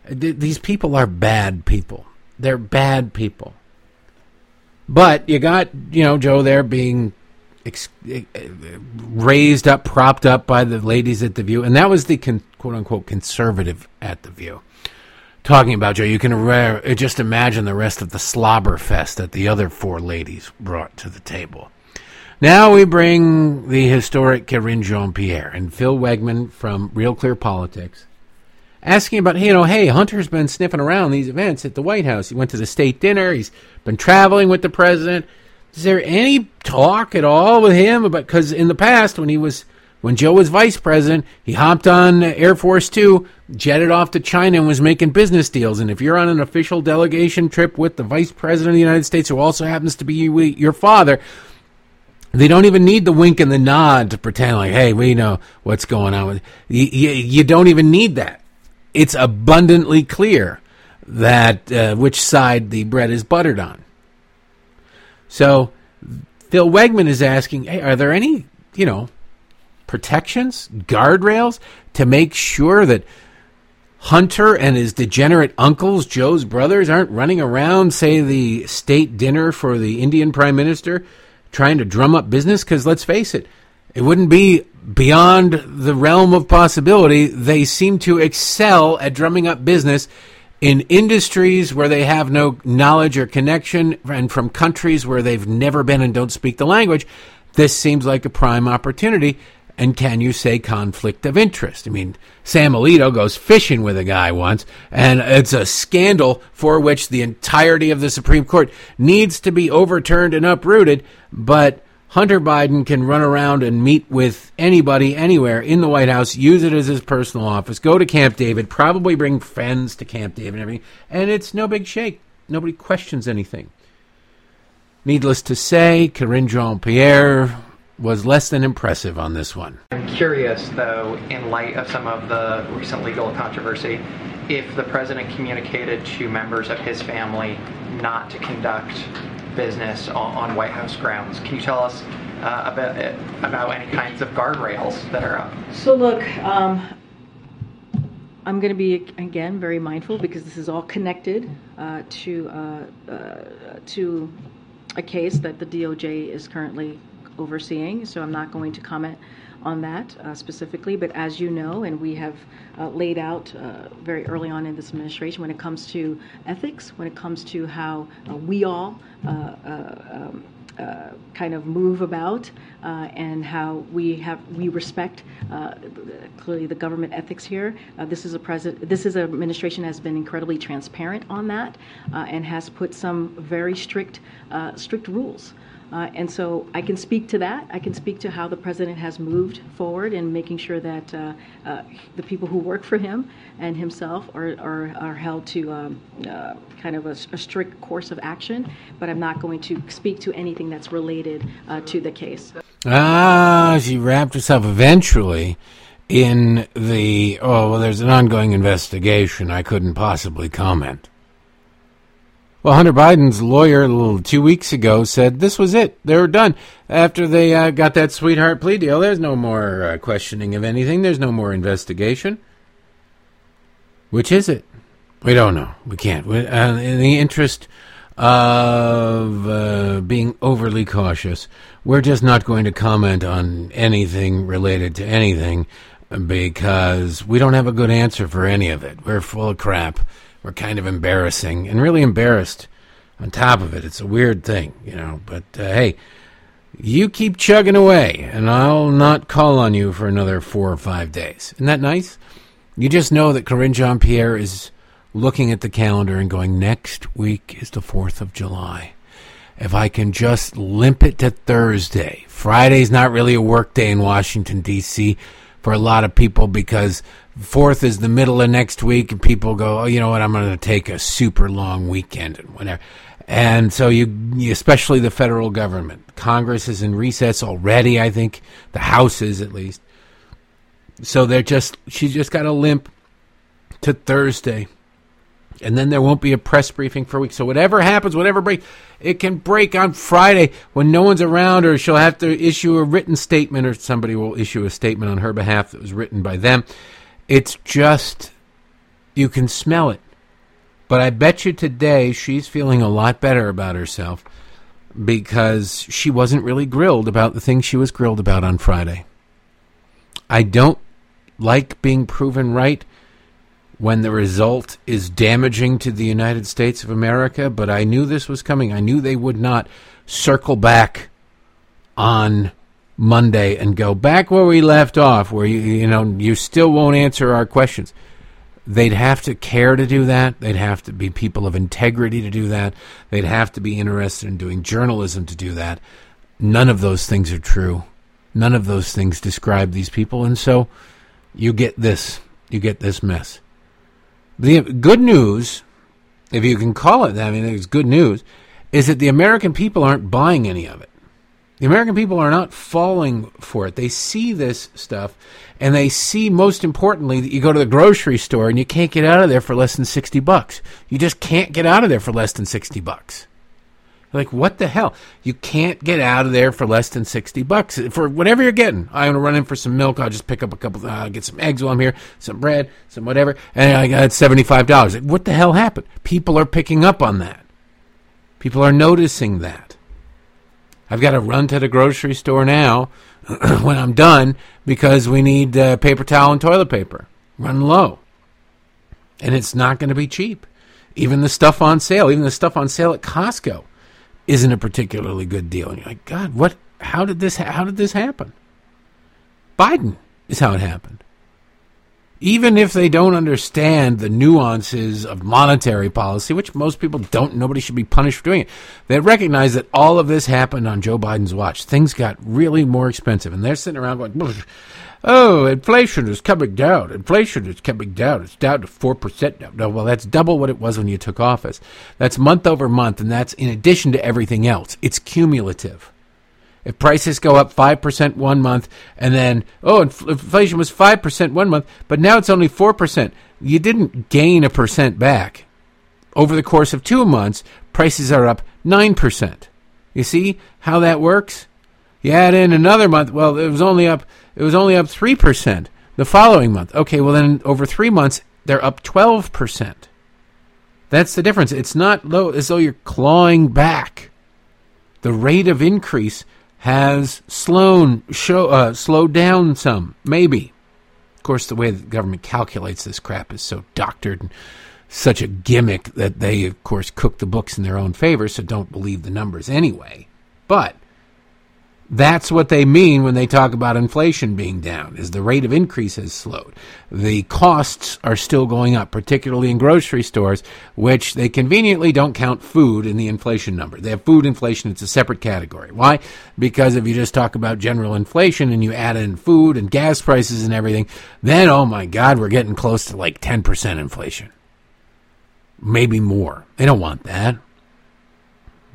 These people are bad people. They're bad people. But you got, you know, Joe there being ex- eh, raised up, propped up by the ladies at The View. And that was the con- quote unquote conservative at The View. Talking about Joe, you can re- just imagine the rest of the slobber fest that the other four ladies brought to the table. Now we bring the historic Karine Jean Pierre and Phil Wegmann from Real Clear Politics asking about, you know, hey, Hunter's been sniffing around these events at the White House. He went to the state dinner. He's been traveling with the president. Is there any talk at all with him? Because in the past, when he was When Joe was vice president, he hopped on Air Force Two, jetted off to China, and was making business deals. And if you're on an official delegation trip with the vice president of the United States, who also happens to be your father, they don't even need the wink and the nod to pretend like, hey, we know what's going on. You, you, you don't even need that. It's abundantly clear that uh, which side the bread is buttered on. So Phil Wegmann is asking, hey, are there any, you know, protections, guardrails to make sure that Hunter and his degenerate uncles, Joe's brothers, aren't running around, say, the state dinner for the Indian prime minister, trying to drum up business? Because let's face it, it wouldn't be beyond the realm of possibility. They seem to excel at drumming up business in industries where they have no knowledge or connection and from countries where they've never been and don't speak the language, this seems like a prime opportunity. And can you say conflict of interest? I mean, Sam Alito goes fishing with a guy once, and it's a scandal for which the entirety of the Supreme Court needs to be overturned and uprooted. But Hunter Biden can run around and meet with anybody anywhere in the White House, use it as his personal office, go to Camp David, probably bring friends to Camp David and everything, and it's no big shake. Nobody questions anything. Needless to say, Karine Jean Pierre was less than impressive on this one. I'm curious, though, in light of some of the recent legal controversy, if the president communicated to members of his family not to conduct business on, on White House grounds. Can you tell us uh, about about any kinds of guardrails that are up? So look, um, I'm going to be again very mindful because this is all connected uh, to uh, uh, to a case that the DOJ is currently overseeing. So I'm not going to comment on that uh, specifically. But as you know, and we have uh, laid out uh, very early on in this administration, when it comes to ethics, when it comes to how uh, we all uh, um, uh, kind of move about uh, and how we have we respect uh, clearly the government ethics here. this is a president. This is administration has been incredibly transparent on that and has put some very strict strict rules. Uh, and so I can speak to that. I can speak to how the president has moved forward in making sure that uh, uh, the people who work for him and himself are, are, are held to um, uh, kind of a, a, strict course of action. But I'm not going to speak to anything that's related uh, to the case. Ah, she wrapped herself eventually in the, oh, well, there's an ongoing investigation. I couldn't possibly comment. Well, Hunter Biden's lawyer two weeks ago said this was it. They were done. After they uh, got that sweetheart plea deal, there's no more uh, questioning of anything. There's no more investigation. Which is it? We don't know. We can't. We, uh, in the interest of uh, being overly cautious, we're just not going to comment on anything related to anything because we don't have a good answer for any of it. We're full of crap were kind of embarrassing and really embarrassed on top of it. It's a weird thing, you know. But uh, hey, you keep chugging away, and I'll not call on you for another four or five days. Isn't that nice? You just know that Karine Jean Pierre is looking at the calendar and going, next week is the 4th of July. If I can just limp it to Thursday. Friday's not really a work day in Washington, D.C. for a lot of people because Fourth is the middle of next week, and people go, "Oh, you know what? I'm going to take a super long weekend and whatever." And so you, especially the federal government, Congress is in recess already. I think the House is at least. So they're just she's just got a limp to Thursday, and then there won't be a press briefing for a week. So whatever happens, whatever break, it can break on Friday when no one's around, or she'll have to issue a written statement, or somebody will issue a statement on her behalf that was written by them it's just, you can smell it. But I bet you today she's feeling a lot better about herself because she wasn't really grilled about the things she was grilled about on Friday. I don't like being proven right when the result is damaging to the United States of America, but I knew this was coming. I knew they would not circle back on Monday and go back where we left off, where you you know you still won't answer our questions. They'd have to care to do that. They'd have to be people of integrity to do that. They'd have to be interested in doing journalism to do that. None of those things are true. None of those things describe these people, and so you get this. You get this mess. The good news, if you can call it that, I mean, it's good news, is that the American people aren't buying any of it. The American people are not falling for it. They see this stuff, and they see, most importantly, that you go to the grocery store and you can't get out of there for less than 60 bucks. You just can't get out of there for less than 60 bucks. Like, what the hell? You can't get out of there for less than 60 bucks for whatever you're getting. I'm going to run in for some milk. I'll just pick up a couple, uh, get some eggs while I'm here, some bread, some whatever, and I got $75. Like, what the hell happened? People are picking up on that. People are noticing that. I've got to run to the grocery store now when I'm done because we need uh, paper towel and toilet paper. Run low. And it's not going to be cheap. Even the stuff on sale, even the stuff on sale at Costco isn't a particularly good deal. And you're like, God, what? How did this? How did this happen? Biden is how it happened. Even if they don't understand the nuances of monetary policy, which most people don't, nobody should be punished for doing it. They recognize that all of this happened on Joe Biden's watch. Things got really more expensive, and they're sitting around going, "Oh, inflation is coming down. Inflation is coming down. It's down to four percent now." No, well, that's double what it was when you took office. That's month over month, and that's in addition to everything else. It's cumulative. If prices go up 5% one month and then, oh, inflation was 5% one month, but now it's only 4%, you didn't gain a percent back. Over the course of two months, prices are up 9%. You see how that works? You add in another month, well, it was only up, it was only up 3% the following month. Okay, well then over three months, they're up 12%. That's the difference. It's not low as though you're clawing back. The rate of increase has slowed show uh, slowed down some, maybe. Of course, the way the government calculates this crap is so doctored and such a gimmick that they, of course, cook the books in their own favor, so don't believe the numbers anyway. But that's what they mean when they talk about inflation being down, is the rate of increase has slowed. The costs are still going up, particularly in grocery stores, which they conveniently don't count food in the inflation number. They have food inflation, it's a separate category. Why? Because if you just talk about general inflation and you add in food and gas prices and everything, then, oh my God, we're getting close to like 10% inflation. Maybe more. They don't want that.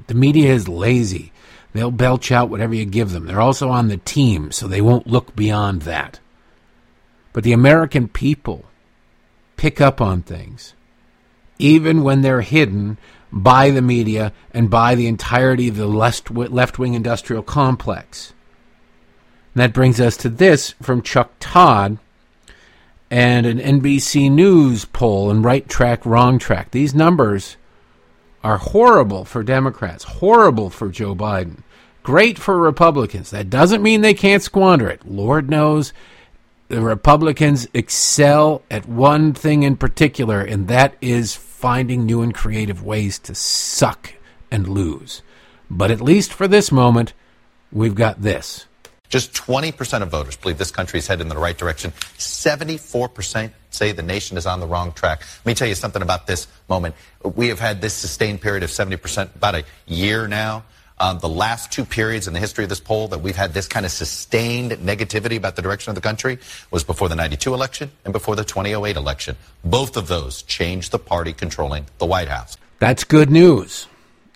The media is lazy. They'll belch out whatever you give them. They're also on the team, so they won't look beyond that. But the American people pick up on things, even when they're hidden by the media and by the entirety of the left wing industrial complex. And that brings us to this from Chuck Todd and an NBC News poll and right track, wrong track. These numbers are horrible for Democrats, horrible for Joe Biden. Great for Republicans. That doesn't mean they can't squander it. Lord knows the Republicans excel at one thing in particular, and that is finding new and creative ways to suck and lose. But at least for this moment, we've got this. Just 20% of voters believe this country is headed in the right direction. 74% say the nation is on the wrong track. Let me tell you something about this moment. We have had this sustained period of 70%, about a year now. Um, the last two periods in the history of this poll that we've had this kind of sustained negativity about the direction of the country was before the 92 election and before the 2008 election. Both of those changed the party controlling the White House. That's good news.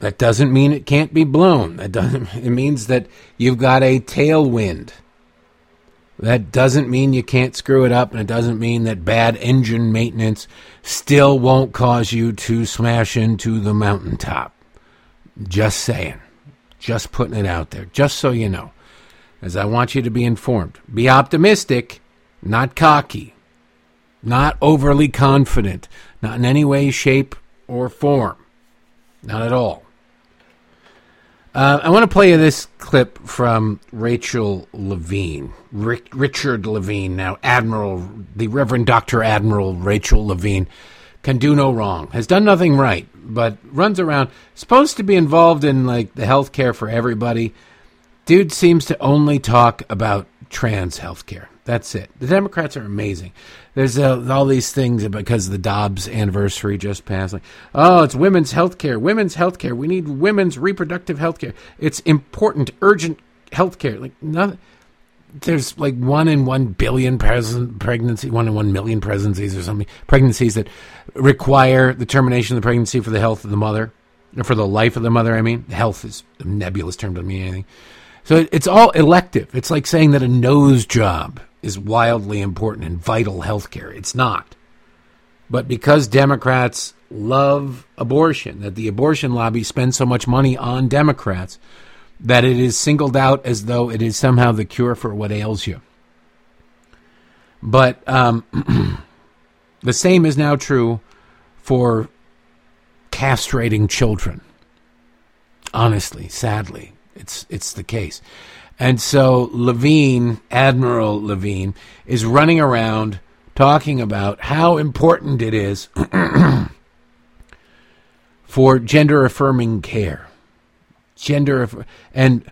That doesn't mean it can't be blown. That doesn't it means that you've got a tailwind. That doesn't mean you can't screw it up and it doesn't mean that bad engine maintenance still won't cause you to smash into the mountaintop. Just saying. Just putting it out there, just so you know, as I want you to be informed. Be optimistic, not cocky, not overly confident, not in any way, shape, or form. Not at all. Uh, I want to play you this clip from Rachel Levine, Rick, Richard Levine, now Admiral, the Reverend Dr. Admiral Rachel Levine can do no wrong, has done nothing right, but runs around, supposed to be involved in like the health care for everybody. Dude seems to only talk about trans health care. That's it. The Democrats are amazing. There's uh, all these things because the Dobbs anniversary just passed. Like, oh, it's women's health care. Women's health care. We need women's reproductive health care. It's important, urgent health care. Like, nothing. there's like one in one billion pregnancy, one in one million pregnancies or something, pregnancies that require the termination of the pregnancy for the health of the mother, or for the life of the mother. I mean, health is a nebulous term, doesn't mean anything. So it, it's all elective. It's like saying that a nose job is wildly important in vital health care. It's not. But because Democrats love abortion, that the abortion lobby spends so much money on Democrats, that it is singled out as though it is somehow the cure for what ails you. But um, the same is now true for castrating children. Honestly, sadly, it's it's the case. And so Levine, Admiral Levine, is running around talking about how important it is for gender affirming care gender and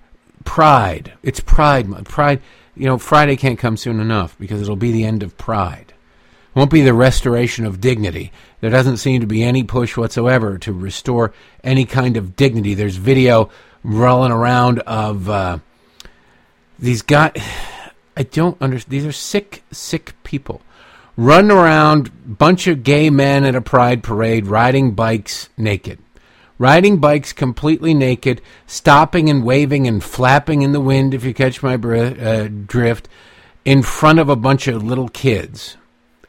pride. It's Pride Pride. You know, Friday can't come soon enough because it'll be the end of Pride. It won't be the restoration of dignity. There doesn't seem to be any push whatsoever to restore any kind of dignity. There's video rolling around of uh, these guys. I don't understand. These are sick, sick people. Run around, bunch of gay men at a pride parade riding bikes naked riding bikes completely naked, stopping and waving and flapping in the wind, if you catch my uh, drift, in front of a bunch of little kids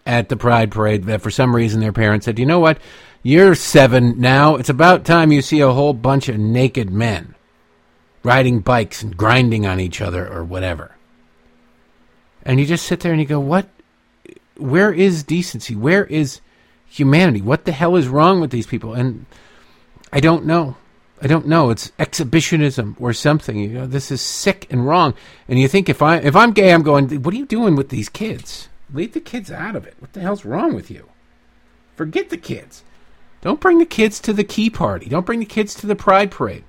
at the Pride Parade that for some reason their parents said, you know what? You're seven now. It's about time you see a whole bunch of naked men riding bikes and grinding on each other or whatever. And you just sit there and you go, what? Where is decency? Where is humanity? What the hell is wrong with these people? And I don't know. I don't know. It's exhibitionism or something. You know, this is sick and wrong. And you think if I if I'm gay, I'm going. What are you doing with these kids? Leave the kids out of it. What the hell's wrong with you? Forget the kids. Don't bring the kids to the key party. Don't bring the kids to the pride parade.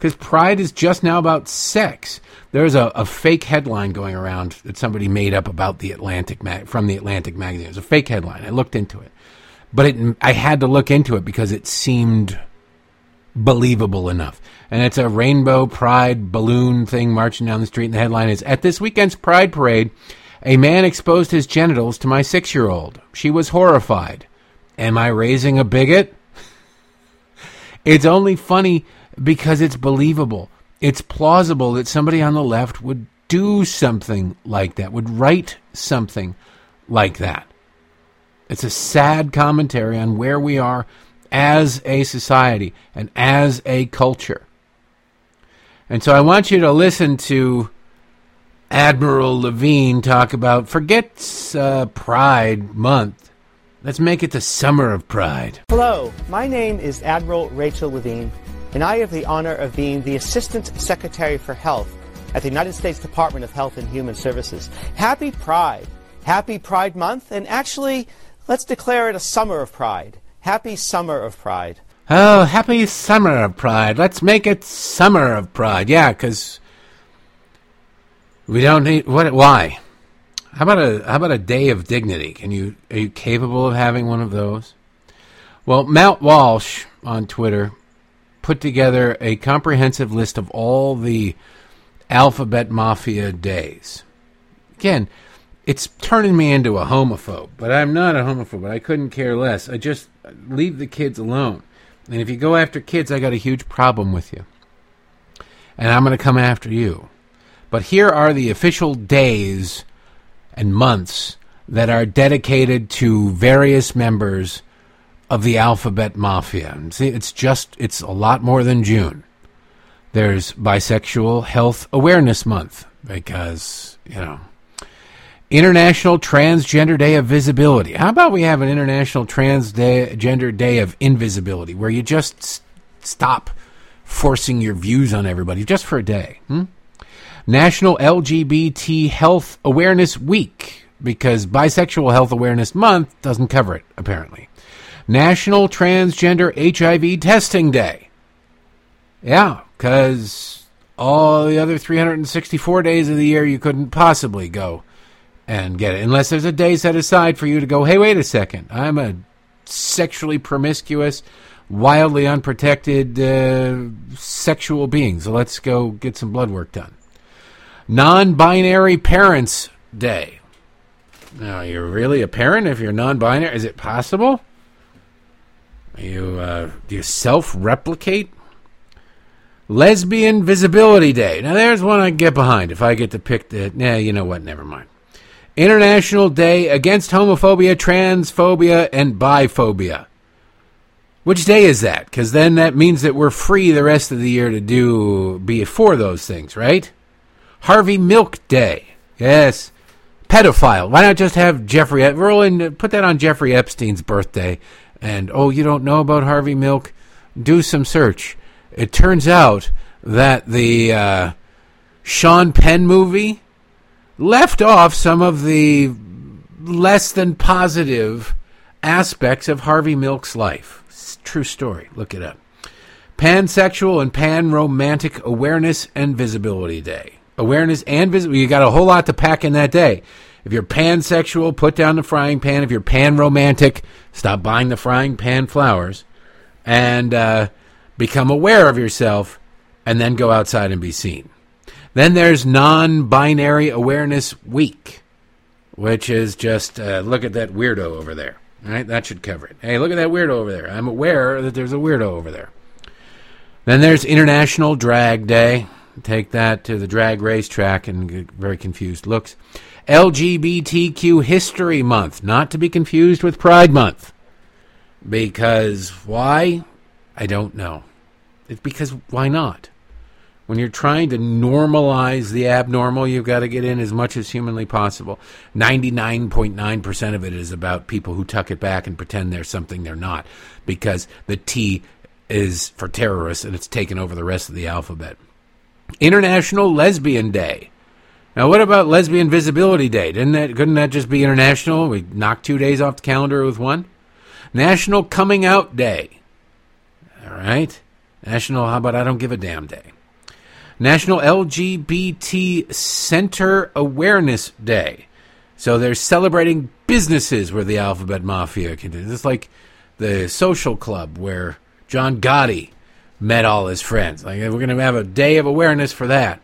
Because pride is just now about sex. There's a, a fake headline going around that somebody made up about the Atlantic mag- from the Atlantic magazine. It was a fake headline. I looked into it but it, I had to look into it because it seemed believable enough. And it's a rainbow pride balloon thing marching down the street, and the headline is At this weekend's Pride Parade, a man exposed his genitals to my six year old. She was horrified. Am I raising a bigot? it's only funny because it's believable. It's plausible that somebody on the left would do something like that, would write something like that. It's a sad commentary on where we are as a society and as a culture. And so I want you to listen to Admiral Levine talk about forget uh, Pride Month. Let's make it the summer of pride. Hello, my name is Admiral Rachel Levine, and I have the honor of being the Assistant Secretary for Health at the United States Department of Health and Human Services. Happy Pride! Happy Pride Month, and actually, Let's declare it a summer of pride. Happy summer of pride. Oh, happy summer of pride. Let's make it summer of pride. Yeah, because we don't need what? Why? How about a how about a day of dignity? Can you are you capable of having one of those? Well, Matt Walsh on Twitter put together a comprehensive list of all the alphabet mafia days. Again, it's turning me into a homophobe, but I'm not a homophobe. I couldn't care less. I just leave the kids alone. And if you go after kids, I got a huge problem with you. And I'm going to come after you. But here are the official days and months that are dedicated to various members of the alphabet mafia. And see, it's just, it's a lot more than June. There's Bisexual Health Awareness Month because, you know, International Transgender Day of Visibility. How about we have an International Transgender Day of Invisibility where you just s- stop forcing your views on everybody just for a day? Hmm? National LGBT Health Awareness Week because Bisexual Health Awareness Month doesn't cover it, apparently. National Transgender HIV Testing Day. Yeah, because all the other 364 days of the year you couldn't possibly go and get it. Unless there's a day set aside for you to go, hey, wait a second, I'm a sexually promiscuous, wildly unprotected uh, sexual being, so let's go get some blood work done. Non binary Parents Day. Now, you're really a parent if you're non binary? Is it possible? You uh, do you self replicate? Lesbian Visibility Day. Now, there's one I get behind if I get to pick the. Nah, you know what? Never mind. International Day Against Homophobia, Transphobia, and Biphobia. Which day is that? Because then that means that we're free the rest of the year to do be for those things, right? Harvey Milk Day. Yes. Pedophile. Why not just have Jeffrey roll in, put that on Jeffrey Epstein's birthday? And oh, you don't know about Harvey Milk? Do some search. It turns out that the uh, Sean Penn movie left off some of the less than positive aspects of Harvey Milk's life. True story. Look it up. Pansexual and Pan Romantic Awareness and Visibility Day. Awareness and visibility. You got a whole lot to pack in that day. If you're pansexual, put down the frying pan. If you're pan romantic, stop buying the frying pan flowers and uh, become aware of yourself and then go outside and be seen. Then there's non binary awareness week, which is just uh, look at that weirdo over there. Right, that should cover it. Hey, look at that weirdo over there. I'm aware that there's a weirdo over there. Then there's International Drag Day. Take that to the drag race track and get very confused looks. LGBTQ History Month, not to be confused with Pride Month. Because why? I don't know. It's because why not? When you're trying to normalize the abnormal, you've got to get in as much as humanly possible. 99.9% of it is about people who tuck it back and pretend they're something they're not because the T is for terrorists and it's taken over the rest of the alphabet. International Lesbian Day. Now, what about Lesbian Visibility Day? Didn't that couldn't that just be international? We knocked two days off the calendar with one. National Coming Out Day. All right. National How about I don't give a damn day. National LGBT Center Awareness Day. So they're celebrating businesses where the Alphabet Mafia can do. It's like the social club where John Gotti met all his friends. Like we're going to have a day of awareness for that.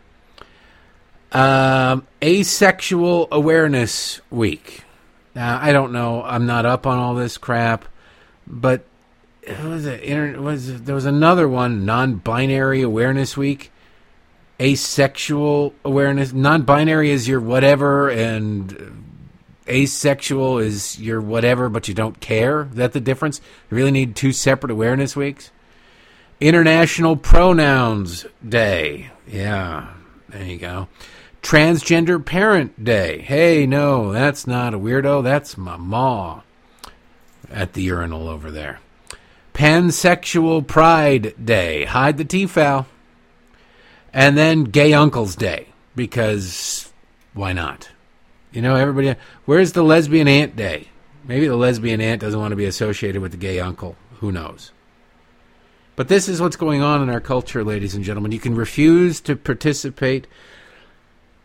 Um, Asexual Awareness Week. Now I don't know. I'm not up on all this crap, but was it? Was there was another one? Non-binary Awareness Week asexual awareness. Non binary is your whatever, and asexual is your whatever, but you don't care. Is that the difference? You really need two separate awareness weeks? International Pronouns Day. Yeah, there you go. Transgender Parent Day. Hey, no, that's not a weirdo. That's my ma at the urinal over there. Pansexual Pride Day. Hide the T-foul. And then Gay Uncle's Day, because why not? You know, everybody. Where's the lesbian aunt day? Maybe the lesbian aunt doesn't want to be associated with the gay uncle. Who knows? But this is what's going on in our culture, ladies and gentlemen. You can refuse to participate,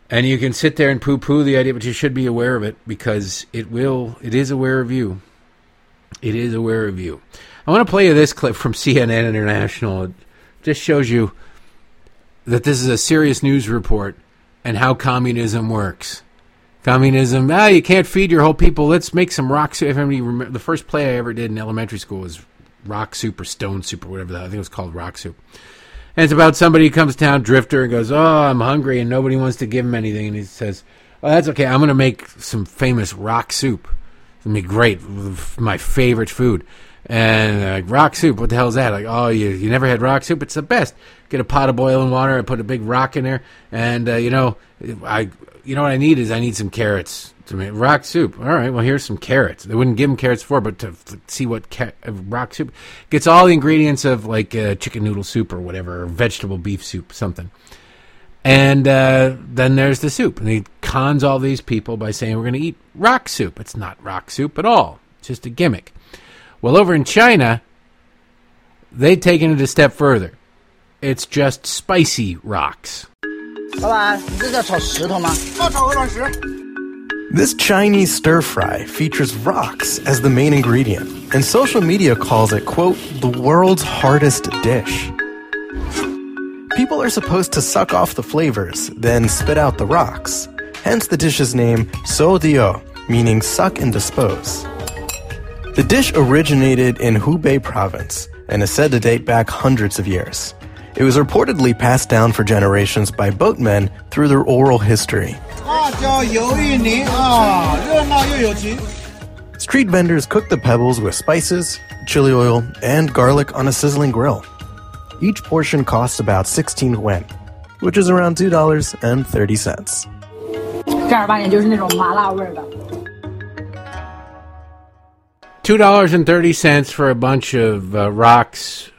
and you can sit there and poo-poo the idea, but you should be aware of it because it will. It is aware of you. It is aware of you. I want to play you this clip from CNN International. It just shows you that this is a serious news report and how communism works. Communism, ah, you can't feed your whole people. Let's make some rock soup. If anybody remember, the first play I ever did in elementary school was rock soup or stone soup or whatever. That, I think it was called rock soup. And it's about somebody who comes down, drifter, and goes, "Oh, I'm hungry," and nobody wants to give him anything. And he says, "Oh, that's okay. I'm going to make some famous rock soup. It's going to be great. My favorite food." And like rock soup, what the hell is that? Like, oh, you you never had rock soup? It's the best. Get a pot of boiling water. I put a big rock in there, and uh, you know, I you know what I need is I need some carrots to make rock soup. All right, well here's some carrots. They wouldn't give them carrots for, but to, to see what ca- uh, rock soup gets all the ingredients of like uh, chicken noodle soup or whatever, or vegetable beef soup, something. And uh, then there's the soup, and he cons all these people by saying we're going to eat rock soup. It's not rock soup at all. It's just a gimmick. Well, over in China, they've taken it a step further. It's just spicy rocks. This Chinese stir fry features rocks as the main ingredient, and social media calls it, quote, the world's hardest dish. people are supposed to suck off the flavors, then spit out the rocks. Hence the dish's name, suodiu, meaning suck and dispose. The dish originated in Hubei province and is said to date back hundreds of years. It was reportedly passed down for generations by boatmen through their oral history. Street vendors cook the pebbles with spices, chili oil, and garlic on a sizzling grill. Each portion costs about 16 yuan, which is around $2.30. 正儿八经就是那种麻辣味儿的。 Two dollars and thirty cents for a bunch of uh, rocks,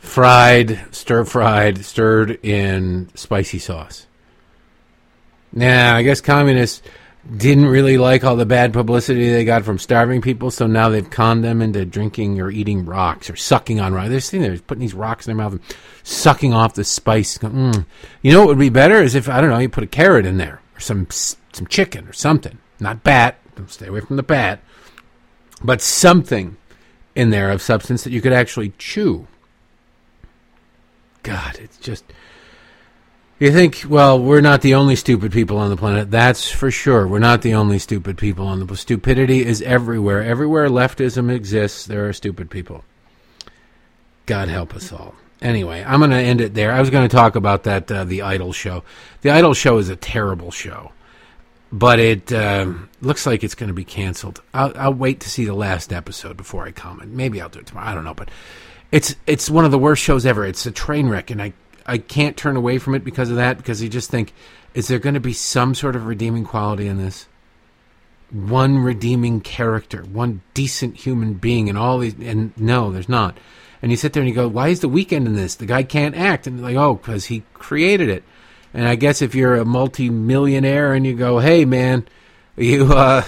fried, stir fried, stirred in spicy sauce. Now, I guess communists didn't really like all the bad publicity they got from starving people, so now they've conned them into drinking or eating rocks or sucking on rocks. They're sitting there putting these rocks in their mouth and sucking off the spice. Mm. You know what would be better is if I don't know you put a carrot in there or some some chicken or something. Not bat. Don't stay away from the bat but something in there of substance that you could actually chew. God, it's just. You think, well, we're not the only stupid people on the planet. That's for sure. We're not the only stupid people on the Stupidity is everywhere. Everywhere leftism exists, there are stupid people. God help us all. Anyway, I'm going to end it there. I was going to talk about that, uh, the Idol show. The Idol show is a terrible show but it uh, looks like it's going to be canceled. I'll, I'll, wait to see the last episode before I comment. Maybe I'll do it tomorrow. I don't know, but it's it's one of the worst shows ever. It's a train wreck, and I I can't turn away from it because of that. Because you just think, is there going to be some sort of redeeming quality in this? One redeeming character, one decent human being, and all these, and no, there's not. And you sit there and you go, why is the Weeknd in this? The guy can't act, and like, oh, because he created it. And I guess if you're a multi-millionaire and you go, "Hey, man, you, uh,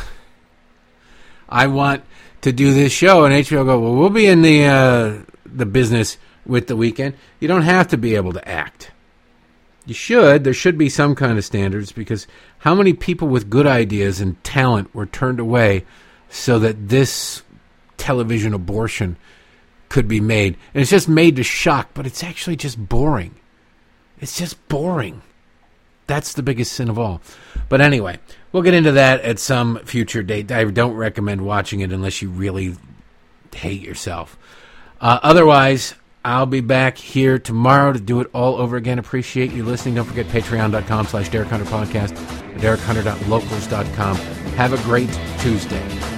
I want to do this show," and HBO go, "Well, we'll be in the uh, the business with the Weeknd." You don't have to be able to act. You should. There should be some kind of standards because how many people with good ideas and talent were turned away so that this television abortion could be made? And it's just made to shock, but it's actually just boring. It's just boring. That's the biggest sin of all. But anyway, we'll get into that at some future date. I don't recommend watching it unless you really hate yourself. Uh, otherwise, I'll be back here tomorrow to do it all over again. Appreciate you listening. Don't forget patreon.com slash Derek Hunter Podcast, DerekHunter.locals.com. Have a great Tuesday.